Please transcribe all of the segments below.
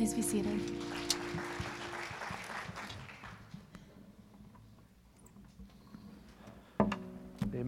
Please be seated.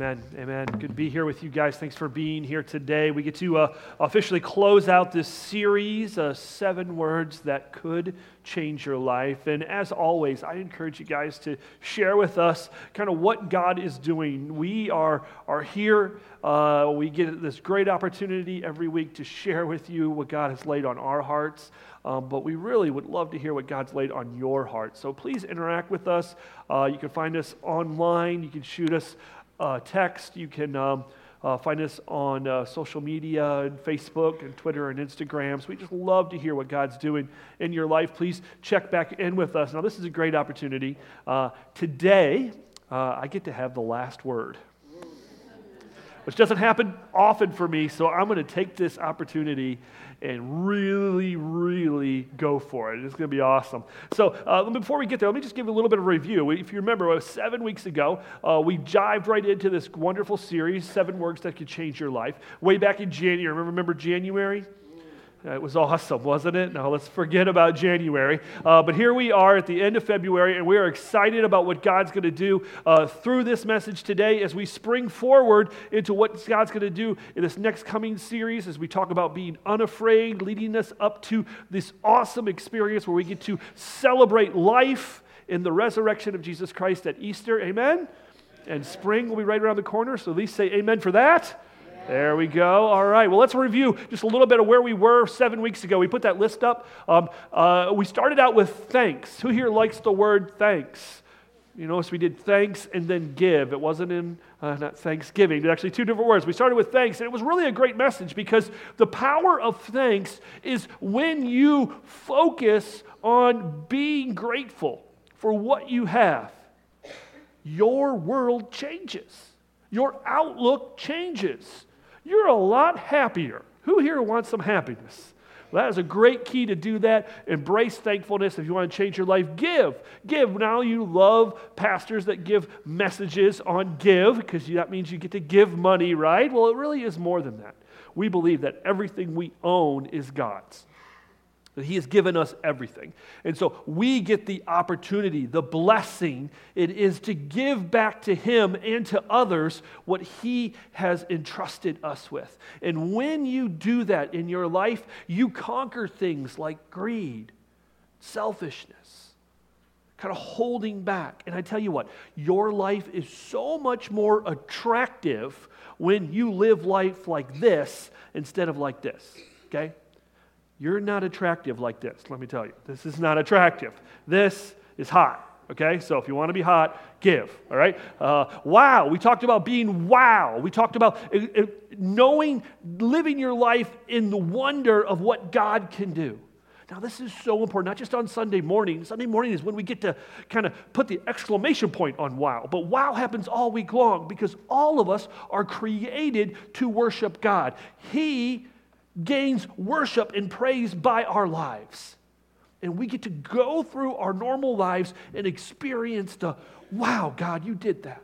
Amen. Amen. Good to be here with you guys. Thanks for being here today. We get to uh, officially close out this series, uh, Seven Words That Could Change Your Life. And as always, I encourage you guys to share with us kind of what God is doing. We are, are here. Uh, we get this great opportunity every week to share with you what God has laid on our hearts. Um, but we really would love to hear what God's laid on your heart. So please interact with us. Uh, you can find us online. You can shoot us uh, text. You can um, uh, find us on uh, social media and Facebook and Twitter and Instagram. So we just love to hear what God's doing in your life. Please check back in with us. Now, this is a great opportunity. Uh, today, uh, I get to have the last word which doesn't happen often for me. So I'm going to take this opportunity and really, really go for it. It's going to be awesome. So uh, before we get there, let me just give a little bit of review. If you remember, seven weeks ago, uh, we dived right into this wonderful series, Seven Words That Could Change Your Life, way back in January. Remember January? It was awesome, wasn't it? Now let's forget about January. Uh, but here we are at the end of February, and we are excited about what God's going to do uh, through this message today as we spring forward into what God's going to do in this next coming series as we talk about being unafraid, leading us up to this awesome experience where we get to celebrate life in the resurrection of Jesus Christ at Easter. Amen? And spring will be right around the corner, so at least say amen for that. There we go. All right. Well, let's review just a little bit of where we were seven weeks ago. We put that list up. Um, uh, we started out with thanks. Who here likes the word thanks? You notice we did thanks and then give. It wasn't in uh, not Thanksgiving. It's actually two different words. We started with thanks, and it was really a great message because the power of thanks is when you focus on being grateful for what you have, your world changes. Your outlook changes you're a lot happier. Who here wants some happiness? Well, that is a great key to do that. Embrace thankfulness if you want to change your life. Give. Give. Now you love pastors that give messages on give because that means you get to give money, right? Well, it really is more than that. We believe that everything we own is God's that He has given us everything. And so we get the opportunity, the blessing it is to give back to Him and to others what He has entrusted us with. And when you do that in your life, you conquer things like greed, selfishness, kind of holding back. And I tell you what, your life is so much more attractive when you live life like this instead of like this. Okay? You're not attractive like this, let me tell you. This is not attractive. This is hot. Okay, so if you want to be hot, give. All right. Uh, wow. We talked about being wow. We talked about uh, uh, knowing, living your life in the wonder of what God can do. Now, this is so important, not just on Sunday morning. Sunday morning is when we get to kind of put the exclamation point on wow. But wow happens all week long because all of us are created to worship God. He gains worship and praise by our lives. And we get to go through our normal lives and experience the wow, God, you did that.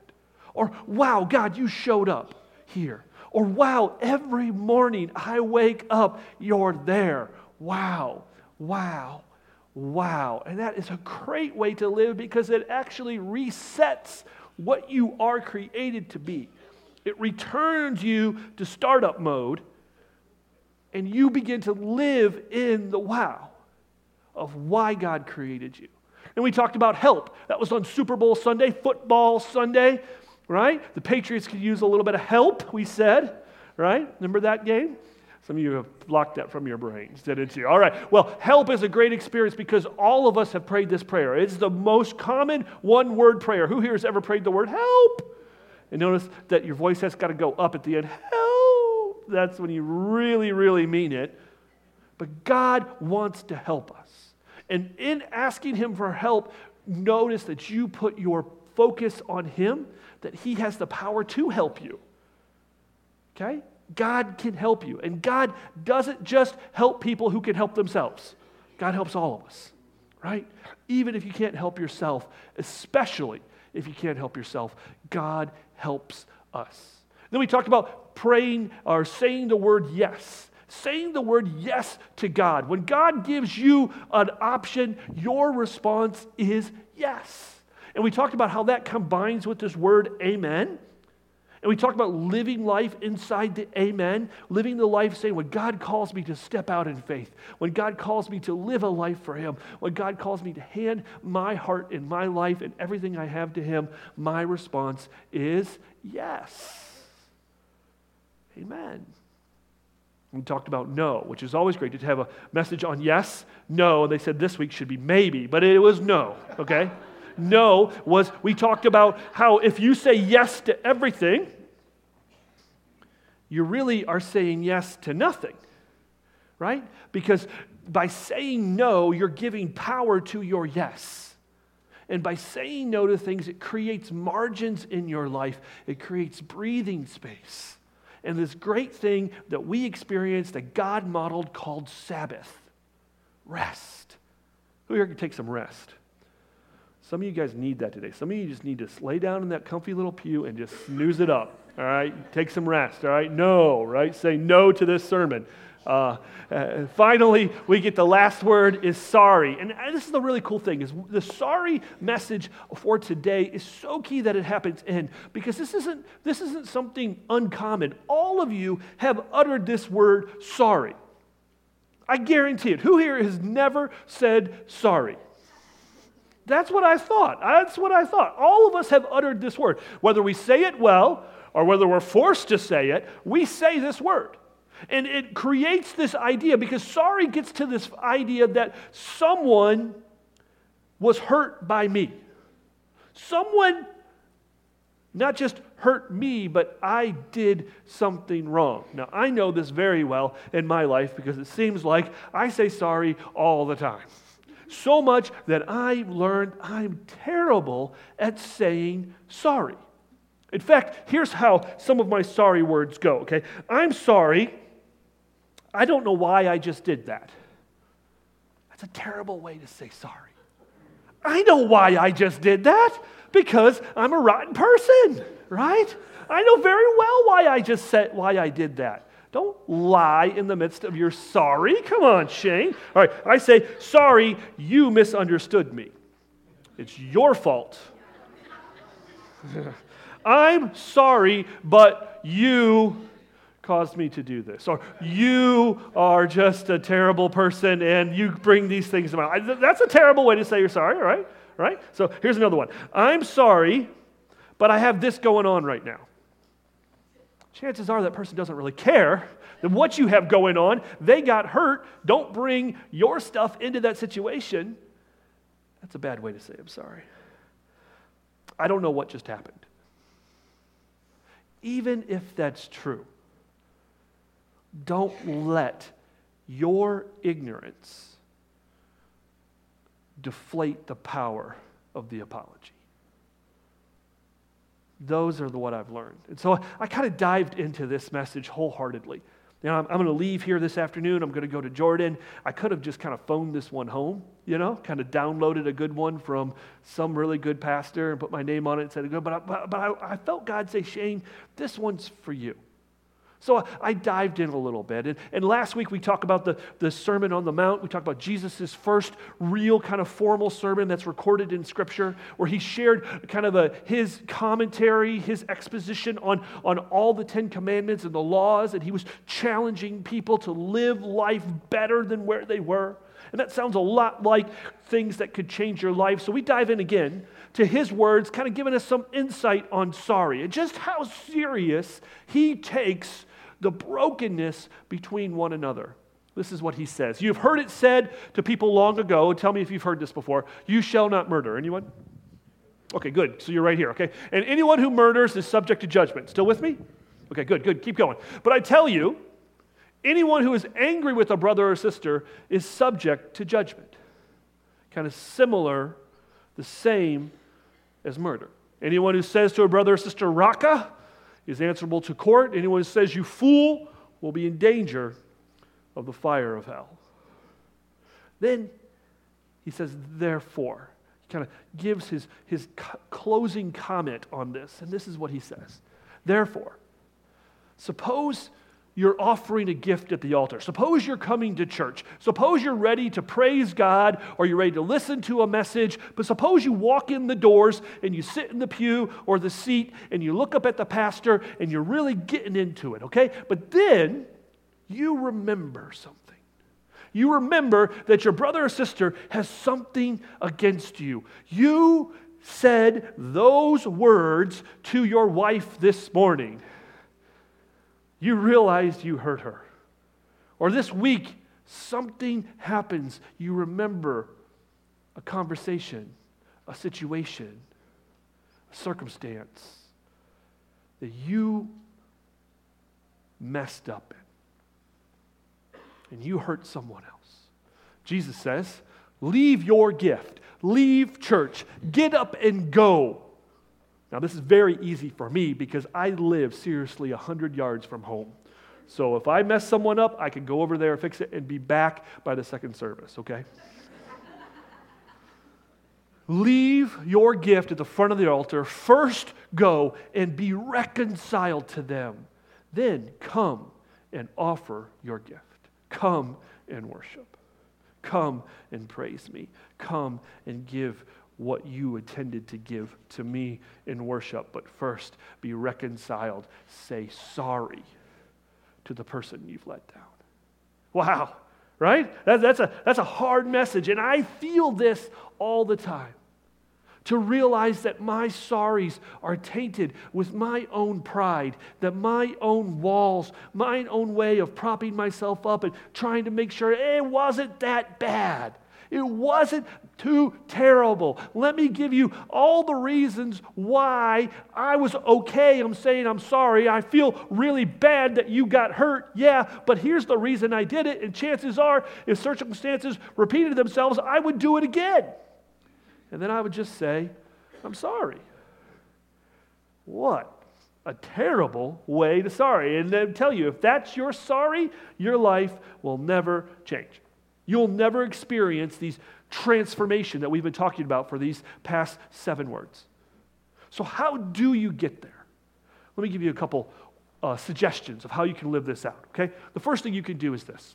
Or wow, God, you showed up here. Or wow, every morning I wake up, you're there. Wow, wow, wow. And that is a great way to live because it actually resets what you are created to be. It returns you to startup mode and you begin to live in the wow of why God created you. And we talked about help. That was on Super Bowl Sunday, football Sunday, right? The Patriots could use a little bit of help, we said, right? Remember that game? Some of you have blocked that from your brains, didn't you? All right. Well, help is a great experience because all of us have prayed this prayer. It's the most common one word prayer. Who here has ever prayed the word help? And notice that your voice has got to go up at the end. Help that's when you really, really mean it. But God wants to help us. And in asking Him for help, notice that you put your focus on Him, that He has the power to help you. Okay? God can help you. And God doesn't just help people who can help themselves, God helps all of us, right? Even if you can't help yourself, especially if you can't help yourself, God helps us. Then we talked about praying or saying the word yes. saying the word yes to God. When God gives you an option, your response is yes. And we talked about how that combines with this word amen. And we talked about living life inside the amen, living the life saying, when God calls me to step out in faith, when God calls me to live a life for Him, when God calls me to hand my heart and my life and everything I have to Him, my response is yes. Amen. We talked about no, which is always great to have a message on yes, no. And They said this week should be maybe, but it was no, okay? no was we talked about how if you say yes to everything, you really are saying yes to nothing, right? Because by saying no, you're giving power to your yes. And by saying no to things, it creates margins in your life, it creates breathing space. And this great thing that we experienced that God modeled called Sabbath rest. Who here can take some rest? Some of you guys need that today. Some of you just need to lay down in that comfy little pew and just snooze it up. All right? Take some rest. All right? No, right? Say no to this sermon. Uh, uh, finally, we get the last word is sorry. And this is the really cool thing is the sorry message for today is so key that it happens in because this isn't, this isn't something uncommon. All of you have uttered this word sorry. I guarantee it. Who here has never said sorry? That's what I thought. That's what I thought. All of us have uttered this word. Whether we say it well or whether we're forced to say it, we say this word. And it creates this idea because sorry gets to this idea that someone was hurt by me. Someone not just hurt me, but I did something wrong. Now, I know this very well in my life because it seems like I say sorry all the time so much that I learned I'm terrible at saying sorry. In fact, here's how some of my sorry words go, okay? I'm sorry. I don't know why I just did that. That's a terrible way to say sorry. I know why I just did that because I'm a rotten person, right? I know very well why I just said why I did that. Don't lie in the midst of your sorry. Come on, Shane. All right, I say, sorry, you misunderstood me. It's your fault. I'm sorry, but you caused me to do this. Or you are just a terrible person and you bring these things about. That's a terrible way to say you're sorry, right? Right? So here's another one. I'm sorry, but I have this going on right now chances are that person doesn't really care that what you have going on. They got hurt. Don't bring your stuff into that situation. That's a bad way to say I'm sorry. I don't know what just happened. Even if that's true, don't let your ignorance deflate the power of the apology. Those are the, what I've learned. And so I kind of dived into this message wholeheartedly. Now, I'm, I'm going to leave here this afternoon. I'm going to go to Jordan. I could have just kind of phoned this one home, you know, kind of downloaded a good one from some really good pastor and put my name on it and said, but, I, but, but I, I felt God say, Shane, this one's for you. So I dived in a little bit. And, and last week we talked about the, the Sermon on the Mount. We talked about Jesus' first real kind of formal sermon that's recorded in Scripture, where he shared kind of a, his commentary, his exposition on, on all the Ten Commandments and the laws. And he was challenging people to live life better than where they were. And that sounds a lot like things that could change your life. So we dive in again to his words, kind of giving us some insight on sorry just how serious he takes the brokenness between one another. This is what he says. You've heard it said to people long ago. Tell me if you've heard this before. You shall not murder. Anyone? Okay, good. So you're right here, okay? And anyone who murders is subject to judgment. Still with me? Okay, good, good. Keep going. But I tell you, anyone who is angry with a brother or sister is subject to judgment. Kind of similar, the same as murder. Anyone who says to a brother or sister, Raca, is answerable to court. Anyone who says you fool will be in danger of the fire of hell. Then he says, therefore. He kind of gives his, his closing comment on this, and this is what he says. Therefore, suppose you're offering a gift at the altar. Suppose you're coming to church. Suppose you're ready to praise God or you're ready to listen to a message. But suppose you walk in the doors and you sit in the pew or the seat and you look up at the pastor and you're really getting into it, okay? But then you remember something. You remember that your brother or sister has something against you. You said those words to your wife this morning you realized you hurt her. Or this week, something happens. You remember a conversation, a situation, a circumstance that you messed up in. And you hurt someone else. Jesus says, Leave your gift, leave church, get up and go. Now, this is very easy for me because I live seriously 100 yards from home. So if I mess someone up, I can go over there, fix it, and be back by the second service, okay? Leave your gift at the front of the altar. First, go and be reconciled to them. Then come and offer your gift. Come and worship. Come and praise me. Come and give what you intended to give to me in worship. But first, be reconciled. Say sorry to the person you've let down. Wow, right? That, that's, a, that's a hard message. And I feel this all the time. To realize that my sorries are tainted with my own pride, that my own walls, my own way of propping myself up and trying to make sure it wasn't that bad. It wasn't too terrible. Let me give you all the reasons why I was okay. I'm saying I'm sorry. I feel really bad that you got hurt. Yeah, but here's the reason I did it. And chances are, if circumstances repeated themselves, I would do it again. And then I would just say, I'm sorry. What? A terrible way to sorry. And then tell you, if that's your sorry, your life will never change. You'll never experience these transformation that we've been talking about for these past seven words. So, how do you get there? Let me give you a couple uh, suggestions of how you can live this out, okay? The first thing you can do is this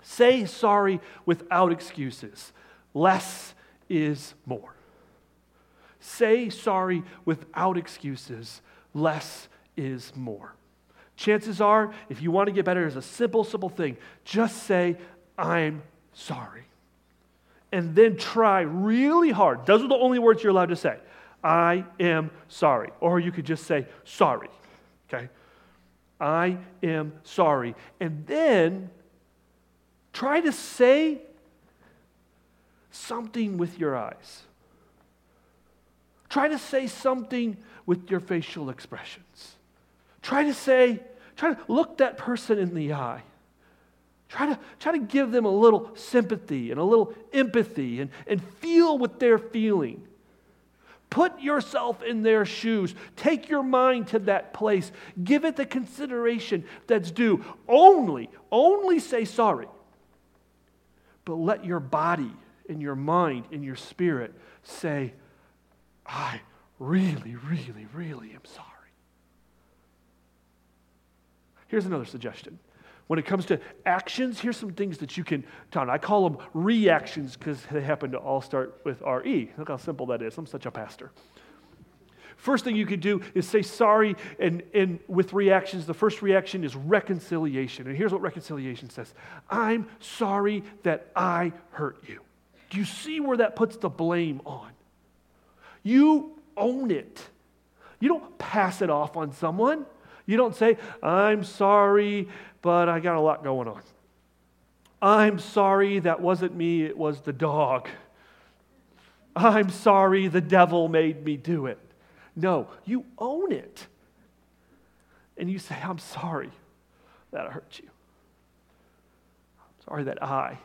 say sorry without excuses. Less is more. Say sorry without excuses. Less is more. Chances are, if you want to get better, it's a simple, simple thing. Just say, I'm sorry. And then try really hard. Those are the only words you're allowed to say. I am sorry. Or you could just say, sorry. Okay? I am sorry. And then try to say something with your eyes. Try to say something with your facial expressions. Try to say, try to look that person in the eye Try to, try to give them a little sympathy and a little empathy and, and feel what they're feeling. Put yourself in their shoes. Take your mind to that place. Give it the consideration that's due. Only, only say sorry. But let your body and your mind and your spirit say, I really, really, really am sorry. Here's another suggestion when it comes to actions, here's some things that you can turn. I call them reactions because they happen to all start with RE. Look how simple that is. I'm such a pastor. First thing you could do is say sorry, and, and with reactions, the first reaction is reconciliation. And here's what reconciliation says I'm sorry that I hurt you. Do you see where that puts the blame on? You own it. You don't pass it off on someone. You don't say, I'm sorry but I got a lot going on. I'm sorry, that wasn't me, it was the dog. I'm sorry, the devil made me do it. No, you own it. And you say, I'm sorry that I hurt you. I'm sorry that I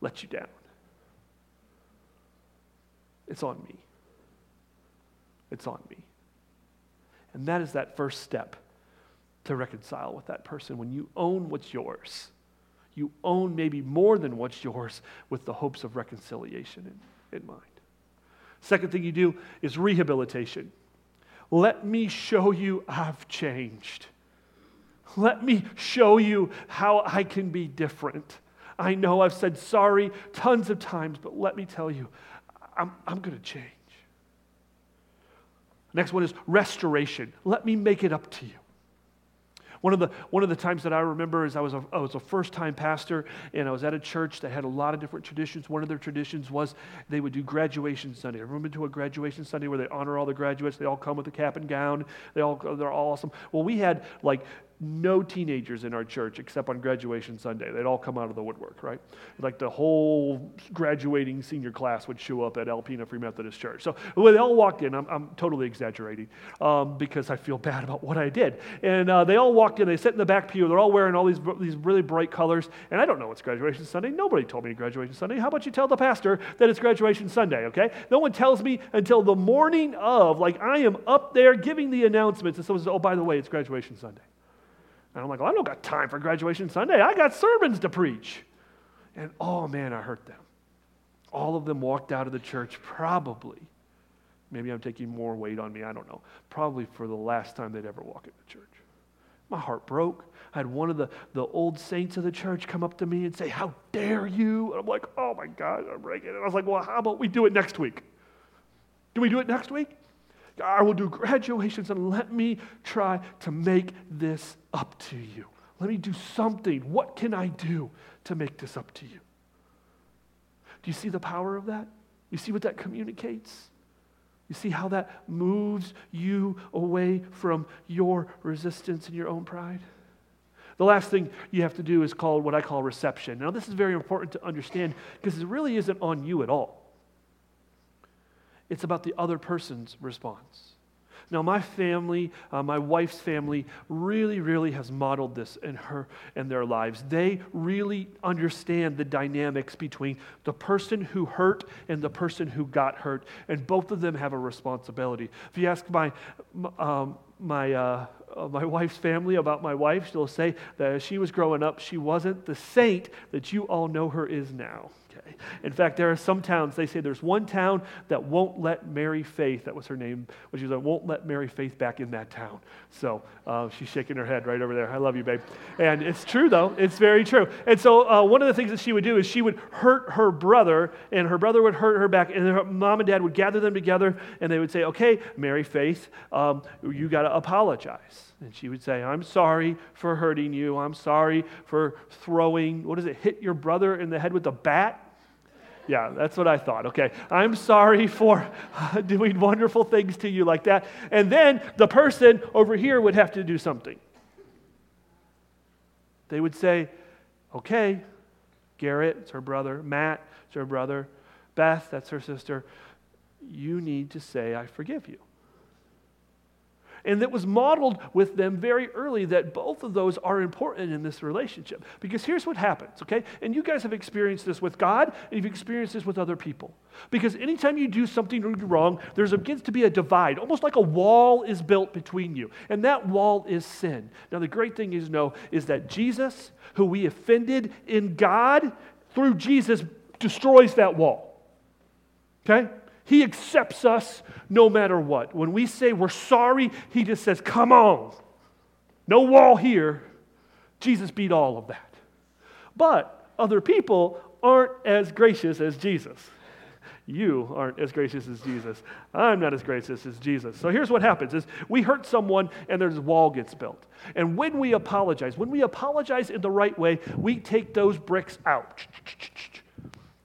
let you down. It's on me. It's on me. And that is that first step to reconcile with that person when you own what's yours. You own maybe more than what's yours with the hopes of reconciliation in, in mind. Second thing you do is rehabilitation. Let me show you I've changed. Let me show you how I can be different. I know I've said sorry tons of times, but let me tell you, I'm, I'm going to change. Next one is restoration. Let me make it up to you. One of the, one of the times that I remember is I was, a, I was a first time pastor and I was at a church that had a lot of different traditions. One of their traditions was they would do graduation Sunday. Everyone been to a graduation Sunday where they honor all the graduates? They all come with a cap and gown. They all, they're all awesome. Well, we had like no teenagers in our church except on graduation Sunday. They'd all come out of the woodwork, right? Like the whole graduating senior class would show up at Alpena Free Methodist Church. So when they all walked in, I'm, I'm totally exaggerating um, because I feel bad about what I did. And uh, they all walked in, they sit in the back pew, they're all wearing all these, these really bright colors. And I don't know what's graduation Sunday. Nobody told me graduation Sunday. How about you tell the pastor that it's graduation Sunday, okay? No one tells me until the morning of, like I am up there giving the announcements, and someone says, oh, by the way, it's graduation Sunday. And I'm like, well, I don't got time for graduation Sunday. I got sermons to preach. And oh man, I hurt them. All of them walked out of the church probably. Maybe I'm taking more weight on me, I don't know. Probably for the last time they'd ever walk into church. My heart broke. I had one of the, the old saints of the church come up to me and say, How dare you? And I'm like, Oh my God, I'm breaking it. I was like, Well, how about we do it next week? Can we do it next week? I will do graduations and let me try to make this up to you. Let me do something. What can I do to make this up to you? Do you see the power of that? You see what that communicates? You see how that moves you away from your resistance and your own pride? The last thing you have to do is called what I call reception. Now, this is very important to understand because it really isn't on you at all it's about the other person's response. Now, my family, uh, my wife's family, really, really has modeled this in her and their lives. They really understand the dynamics between the person who hurt and the person who got hurt, and both of them have a responsibility. If you ask my um, my uh, uh, my wife's family about my wife, she'll say that as she was growing up, she wasn't the saint that you all know her is now. Okay. In fact, there are some towns, they say there's one town that won't let Mary Faith, that was her name, which is like, won't let Mary Faith back in that town. So uh, she's shaking her head right over there. I love you, babe. And it's true, though. It's very true. And so uh, one of the things that she would do is she would hurt her brother, and her brother would hurt her back, and her mom and dad would gather them together, and they would say, okay, Mary Faith, um, you got to apologize. And she would say, I'm sorry for hurting you. I'm sorry for throwing, what is it, hit your brother in the head with a bat? Yeah, that's what I thought. Okay. I'm sorry for doing wonderful things to you like that. And then the person over here would have to do something. They would say, okay, Garrett, it's her brother. Matt, it's her brother. Beth, that's her sister. You need to say, I forgive you. And that was modeled with them very early that both of those are important in this relationship. Because here's what happens, okay? And you guys have experienced this with God, and you've experienced this with other people. Because anytime you do something wrong, there begins to be a divide, almost like a wall is built between you. And that wall is sin. Now, the great thing is know is that Jesus, who we offended in God, through Jesus, destroys that wall. Okay? He accepts us no matter what. When we say we're sorry, He just says, Come on. No wall here. Jesus beat all of that. But other people aren't as gracious as Jesus. You aren't as gracious as Jesus. I'm not as gracious as Jesus. So here's what happens is we hurt someone and there's a wall gets built. And when we apologize, when we apologize in the right way, we take those bricks out.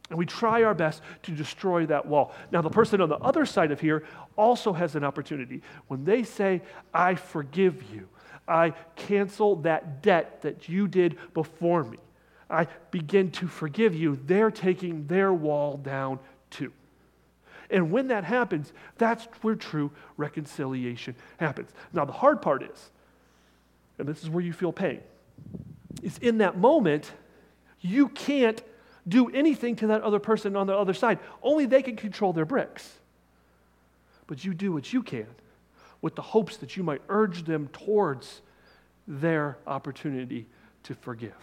And we try our best to destroy that wall. Now, the person on the other side of here also has an opportunity. When they say, I forgive you, I cancel that debt that you did before me, I begin to forgive you, they're taking their wall down too. And when that happens, that's where true reconciliation happens. Now, the hard part is, and this is where you feel pain, is in that moment, you can't do anything to that other person on the other side. Only they can control their bricks. But you do what you can with the hopes that you might urge them towards their opportunity to forgive.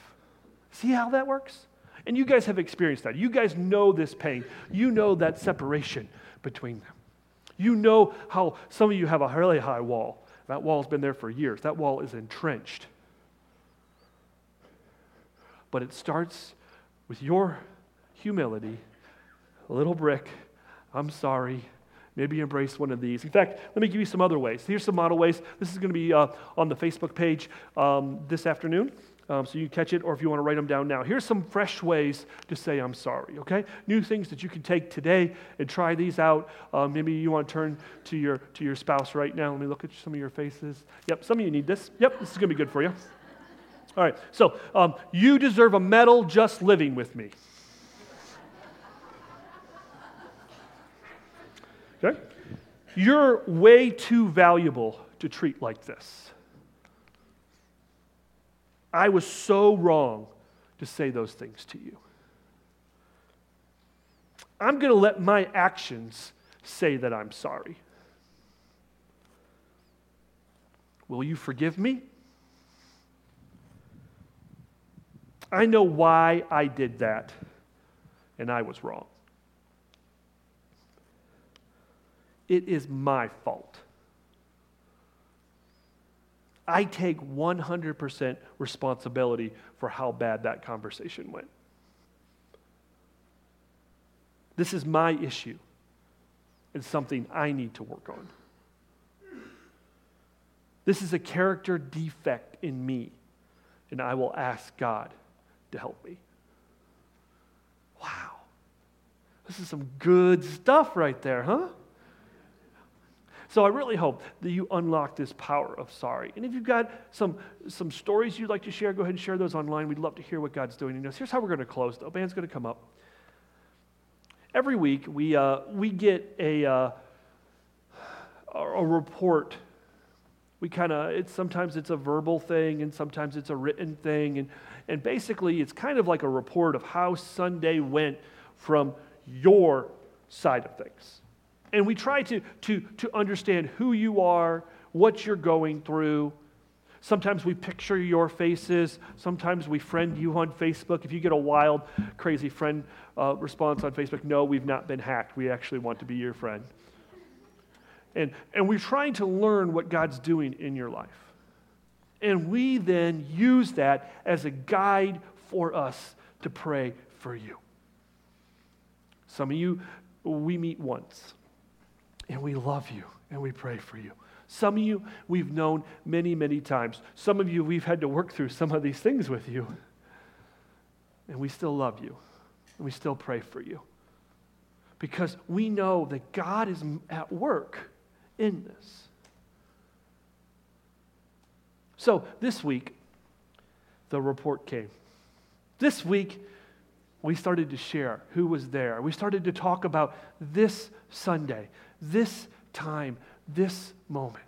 See how that works? And you guys have experienced that. You guys know this pain. You know that separation between them. You know how some of you have a really high wall. That wall's been there for years. That wall is entrenched. but it starts with your humility. A little brick. I'm sorry. Maybe embrace one of these. In fact, let me give you some other ways. Here's some model ways. This is going to be uh, on the Facebook page um, this afternoon. Um, so you can catch it, or if you want to write them down now. Here's some fresh ways to say I'm sorry, okay? New things that you can take today and try these out. Um, maybe you want to turn to your, to your spouse right now. Let me look at some of your faces. Yep, some of you need this. Yep, this is going to be good for you. All right, so um, you deserve a medal just living with me. Okay? You're way too valuable to treat like this. I was so wrong to say those things to you. I'm going to let my actions say that I'm sorry. Will you forgive me? I know why I did that, and I was wrong. It is my fault. I take 100% responsibility for how bad that conversation went. This is my issue and something I need to work on. This is a character defect in me, and I will ask God to help me. Wow. This is some good stuff right there, huh? So I really hope that you unlock this power of sorry. And if you've got some, some stories you'd like to share, go ahead and share those online. We'd love to hear what God's doing in us. Here's how we're going to close, though. Band's going to come up. Every week, we, uh, we get a, uh, a report. We kind of, it's, sometimes it's a verbal thing and sometimes it's a written thing. And, and basically, it's kind of like a report of how Sunday went from your side of things and we try to, to, to understand who you are, what you're going through. Sometimes we picture your faces. Sometimes we friend you on Facebook. If you get a wild, crazy friend uh, response on Facebook, no, we've not been hacked. We actually want to be your friend. And, and we're trying to learn what God's doing in your life. And we then use that as a guide for us to pray for you. Some of you, we meet once and we love you and we pray for you. Some of you we've known many, many times. Some of you we've had to work through some of these things with you. And we still love you. And we still pray for you. Because we know that God is at work in this. So this week, the report came. This week, we started to share who was there. We started to talk about this Sunday, this time, this moment.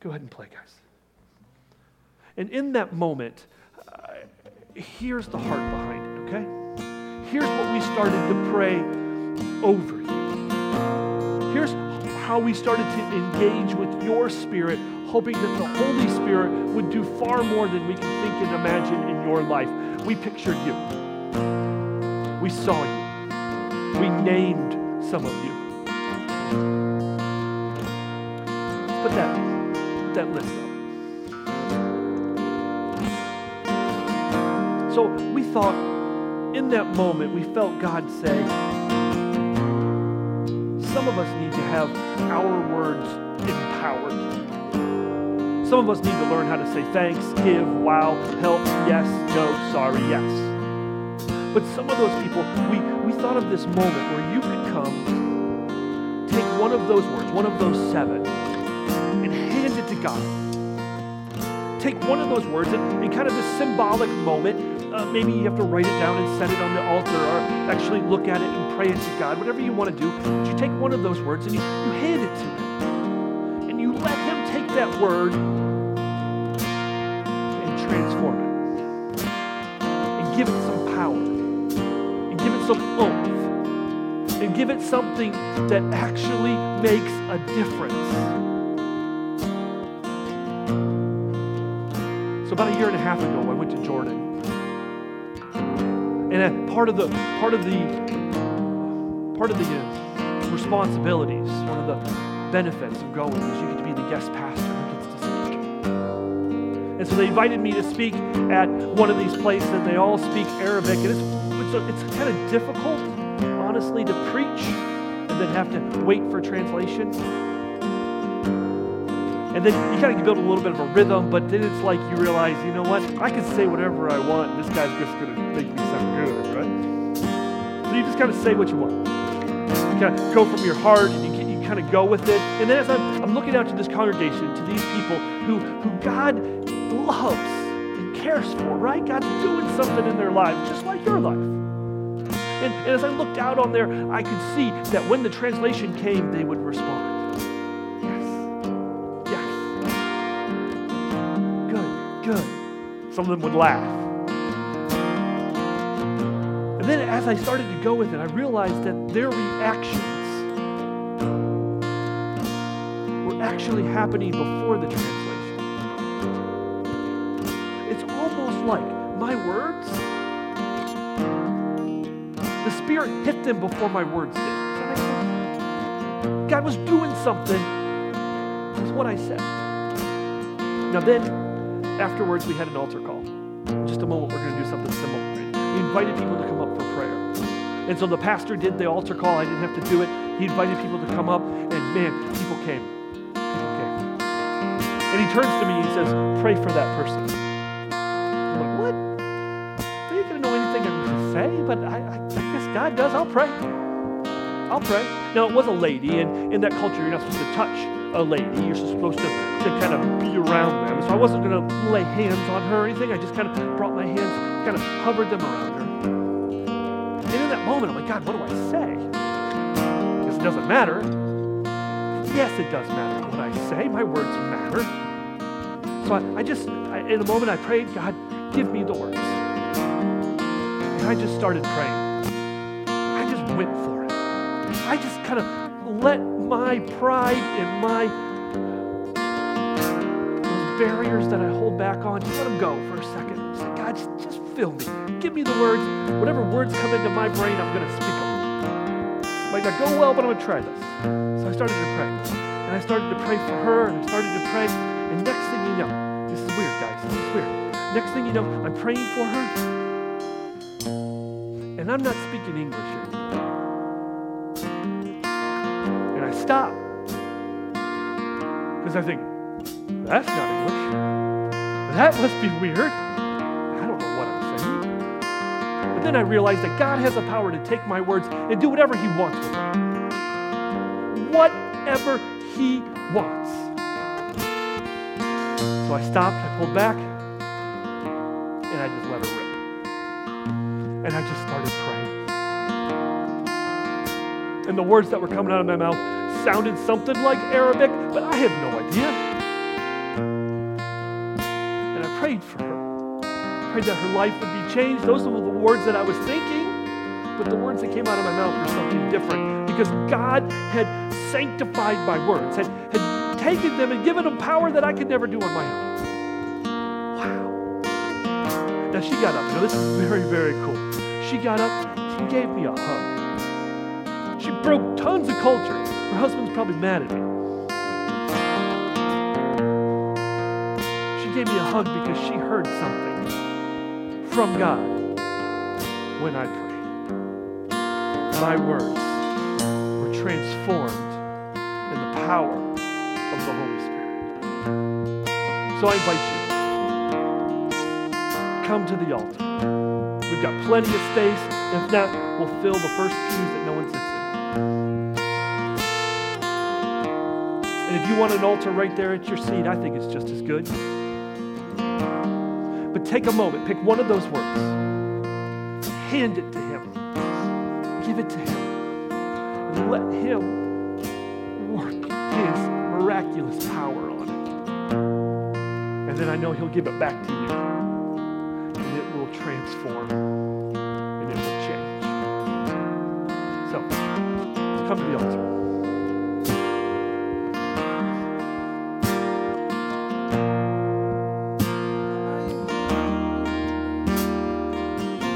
Go ahead and play, guys. And in that moment, uh, here's the heart behind it, okay? Here's what we started to pray over you. Here's how we started to engage with your spirit, hoping that the Holy Spirit would do far more than we can think and imagine in your life. We pictured you, we saw you, we named some of you. Put that, put that list up. So we thought in that moment, we felt God say, some of us need to have our words empowered. Some of us need to learn how to say thanks, give, wow, help, yes, no, sorry, yes. But some of those people, we, we thought of this moment where you could come take one of those words, one of those seven, and hand it to God. Take one of those words and, in kind of this symbolic moment, uh, maybe you have to write it down and set it on the altar or actually look at it and pray it to God, whatever you want to do. But you take one of those words and you, you hand it to Him. Word and transform it. And give it some power. And give it some oomph and give it something that actually makes a difference. So about a year and a half ago, I went to Jordan. And part of the part of the part of the uh, responsibilities, one of the benefits of going is you get to be the guest pastor And so they invited me to speak at one of these places, and they all speak Arabic. And it's, it's, it's kind of difficult, honestly, to preach and then have to wait for translation. And then you kind of build a little bit of a rhythm, but then it's like you realize, you know what? I can say whatever I want, and this guy's just going to make me sound good, right? So you just kind of say what you want. You kind of go from your heart, and you, you kind of go with it. And then as I'm, I'm looking out to this congregation, to these people who, who God loves and cares for, right? God's doing something in their lives, just like your life. And, and as I looked out on there, I could see that when the translation came, they would respond. Yes. Yes. Good. Good. Some of them would laugh. And then as I started to go with it, I realized that their reactions were actually happening before the translation. Like my words, the Spirit hit them before my words did. God was doing something with what I said. Now then, afterwards, we had an altar call. In just a moment, we're going to do something similar. We invited people to come up for prayer. And so the pastor did the altar call. I didn't have to do it. He invited people to come up, and man, people came. People came. And he turns to me and he says, Pray for that person. But I, I, I guess God does. I'll pray. I'll pray. Now, it was a lady, and in that culture, you're not supposed to touch a lady. You're supposed to, to kind of be around them. So I wasn't going to lay hands on her or anything. I just kind of brought my hands, kind of hovered them around her. And in that moment, I'm like, God, what do I say? Because it doesn't matter. Yes, it does matter what I say. My words matter. So I, I just, I, in a moment, I prayed, God, give me the words. And I just started praying. I just went for it. I just kind of let my pride and my barriers that I hold back on, just let them go for a second. Say, God, just, just fill me. Give me the words. Whatever words come into my brain, I'm going to speak them. Might not go well, but I'm going to try this. So I started to pray. And I started to pray for her, and I started to pray. And next thing you know, this is weird, guys. This is weird. Next thing you know, I'm praying for her, and I'm not speaking English anymore. And I stop. Because I think, that's not English. That must be weird. I don't know what I'm saying. But then I realized that God has the power to take my words and do whatever He wants with them. Whatever He wants. So I stopped, I pulled back, and I just let her rip. And I just started praying. And the words that were coming out of my mouth sounded something like Arabic, but I have no idea. And I prayed for her. I prayed that her life would be changed. Those were the words that I was thinking, but the words that came out of my mouth were something different because God had sanctified my words, had, had taken them and given them power that I could never do on my own. Now she got up. Now this is very, very cool. She got up, she gave me a hug. She broke tons of culture. Her husband's probably mad at me. She gave me a hug because she heard something from God when I prayed. My words were transformed in the power of the Holy Spirit. So I invite you, come to the altar. We've got plenty of space. If not, we'll fill the first pews that no one sits in. And if you want an altar right there at your seat, I think it's just as good. But take a moment, pick one of those words, hand it to Him, give it to Him, and let Him work His miraculous power on it. And then I know He'll give it back to you, transform and it will change. So, come to the altar.